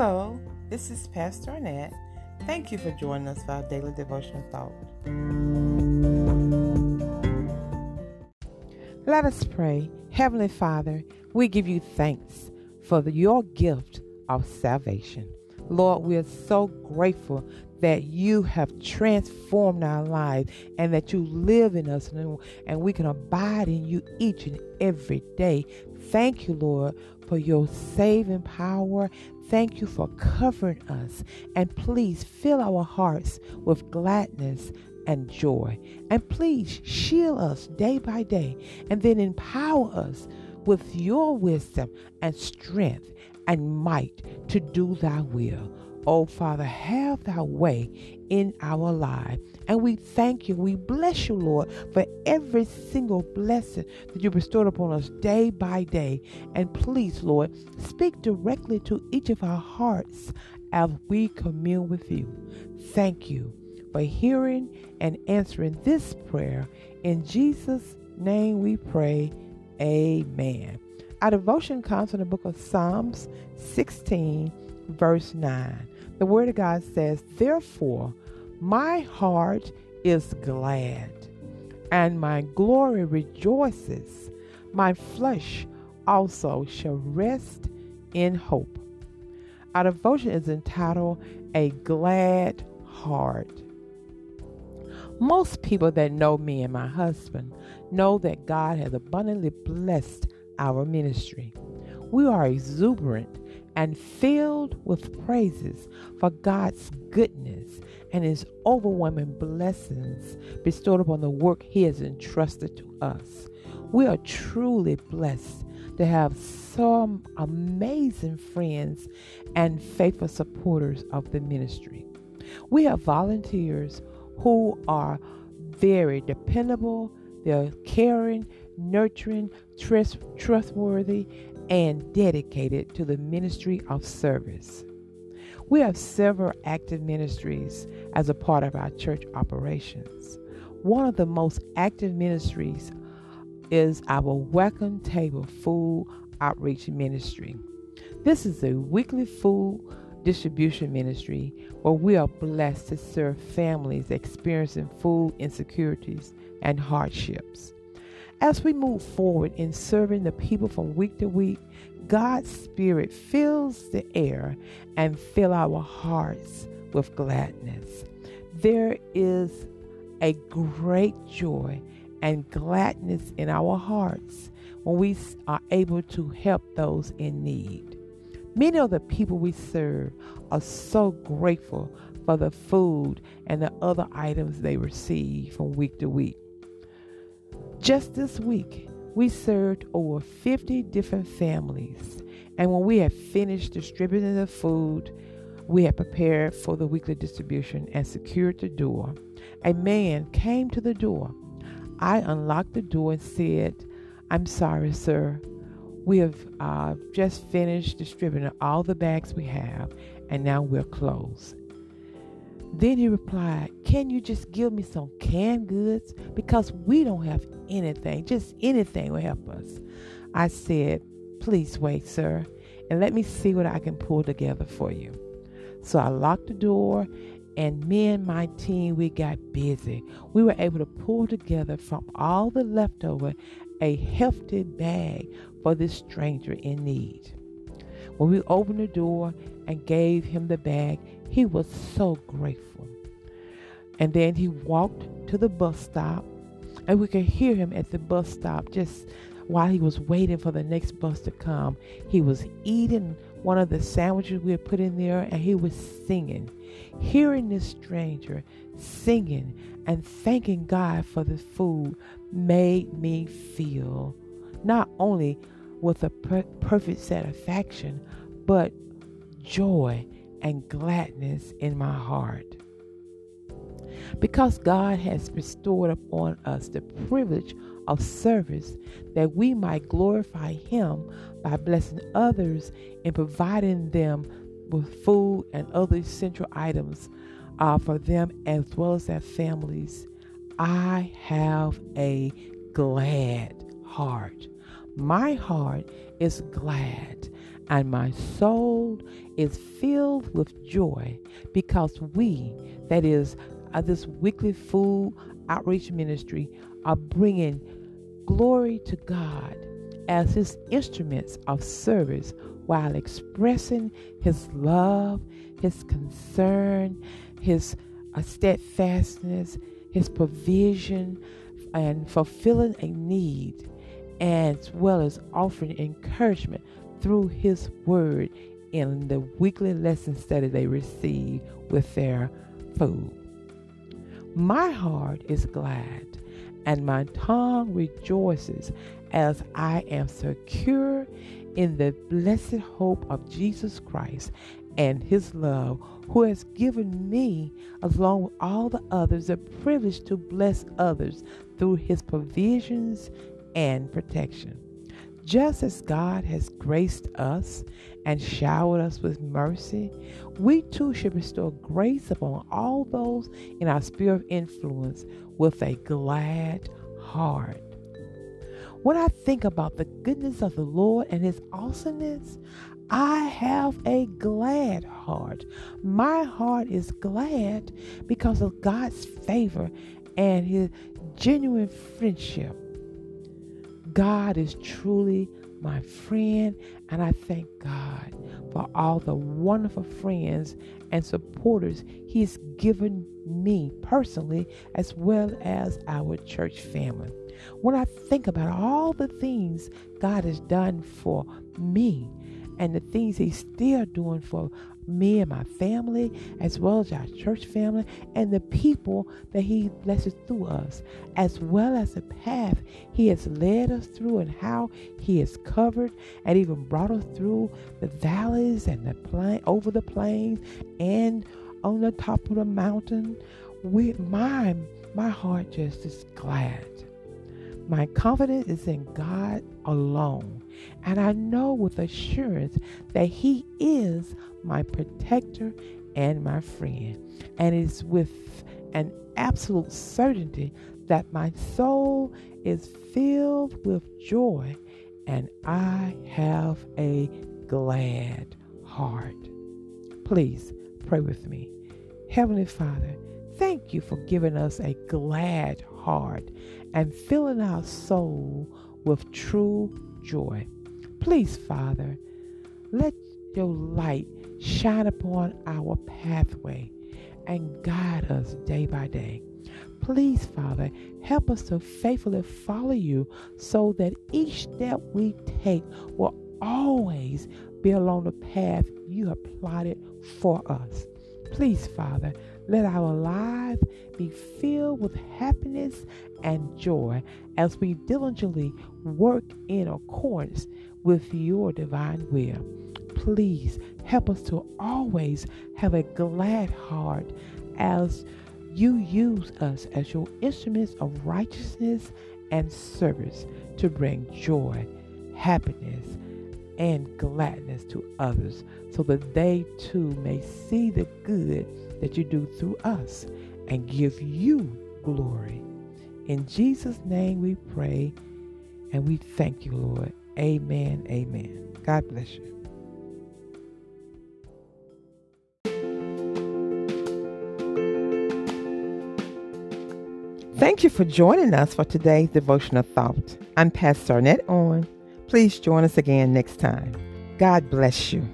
Hello, this is Pastor Annette. Thank you for joining us for our daily devotional thought. Let us pray. Heavenly Father, we give you thanks for your gift of salvation. Lord, we are so grateful that you have transformed our lives and that you live in us and we can abide in you each and every day. Thank you, Lord, for your saving power. Thank you for covering us. And please fill our hearts with gladness and joy. And please shield us day by day and then empower us with your wisdom and strength and might to do thy will. Oh, Father, have thy way in our life. And we thank you. We bless you, Lord, for every single blessing that you bestowed upon us day by day. And please, Lord, speak directly to each of our hearts as we commune with you. Thank you for hearing and answering this prayer. In Jesus' name we pray. Amen. Our devotion comes from the book of Psalms 16, verse 9. The Word of God says, Therefore, my heart is glad, and my glory rejoices. My flesh also shall rest in hope. Our devotion is entitled A Glad Heart. Most people that know me and my husband know that God has abundantly blessed our ministry. We are exuberant and filled with praises for God's goodness and his overwhelming blessings bestowed upon the work he has entrusted to us. We are truly blessed to have some amazing friends and faithful supporters of the ministry. We have volunteers who are very dependable, they're caring, nurturing, trust, trustworthy, and dedicated to the ministry of service. We have several active ministries as a part of our church operations. One of the most active ministries is our Welcome Table Food Outreach Ministry. This is a weekly food distribution ministry where we are blessed to serve families experiencing food insecurities and hardships. As we move forward in serving the people from week to week, God's Spirit fills the air and fill our hearts with gladness. There is a great joy and gladness in our hearts when we are able to help those in need. Many of the people we serve are so grateful for the food and the other items they receive from week to week. Just this week, we served over 50 different families. And when we had finished distributing the food, we had prepared for the weekly distribution and secured the door. A man came to the door. I unlocked the door and said, I'm sorry, sir. We have uh, just finished distributing all the bags we have, and now we're closed. Then he replied, Can you just give me some canned goods? Because we don't have anything. Just anything will help us. I said, Please wait, sir, and let me see what I can pull together for you. So I locked the door, and me and my team, we got busy. We were able to pull together from all the leftover a hefty bag for this stranger in need. When we opened the door and gave him the bag, he was so grateful. And then he walked to the bus stop, and we could hear him at the bus stop just while he was waiting for the next bus to come. He was eating one of the sandwiches we had put in there, and he was singing. Hearing this stranger singing and thanking God for the food made me feel not only with a per- perfect satisfaction, but joy and gladness in my heart. Because God has bestowed upon us the privilege of service that we might glorify Him by blessing others and providing them with food and other essential items uh, for them as well as their families. I have a glad heart. My heart is glad and my soul is filled with joy because we, that is, uh, this weekly food outreach ministry, are bringing glory to God as His instruments of service while expressing His love, His concern, His uh, steadfastness, His provision, and fulfilling a need, as well as offering encouragement through His Word in the weekly lesson study they receive with their food. My heart is glad, and my tongue rejoices as I am secure in the blessed hope of Jesus Christ and his love, who has given me, along with all the others, the privilege to bless others through his provisions and protection. Just as God has graced us and showered us with mercy, we too should bestow grace upon all those in our sphere of influence with a glad heart. When I think about the goodness of the Lord and his awesomeness, I have a glad heart. My heart is glad because of God's favor and his genuine friendship. God is truly my friend, and I thank God for all the wonderful friends and supporters He's given me personally, as well as our church family. When I think about all the things God has done for me and the things He's still doing for me and my family, as well as our church family, and the people that He blesses through us, as well as the path He has led us through and how He has covered and even brought us through the valleys and the plain over the plains and on the top of the mountain. With my my heart just is glad. My confidence is in God alone. And I know with assurance that He is my protector and my friend. And it's with an absolute certainty that my soul is filled with joy and I have a glad heart. Please pray with me. Heavenly Father, thank you for giving us a glad heart and filling our soul with true joy. Please, Father, let your light shine upon our pathway and guide us day by day. Please, Father, help us to faithfully follow you so that each step we take will always be along the path you have plotted for us. Please, Father, let our lives be filled with happiness and joy as we diligently work in accordance with your divine will. Please help us to always have a glad heart as you use us as your instruments of righteousness and service to bring joy, happiness, and gladness to others so that they too may see the good that you do through us and give you glory. In Jesus' name we pray and we thank you, Lord. Amen. Amen. God bless you. Thank you for joining us for today's devotional thought. I'm Pastor Arnett On. Please join us again next time. God bless you.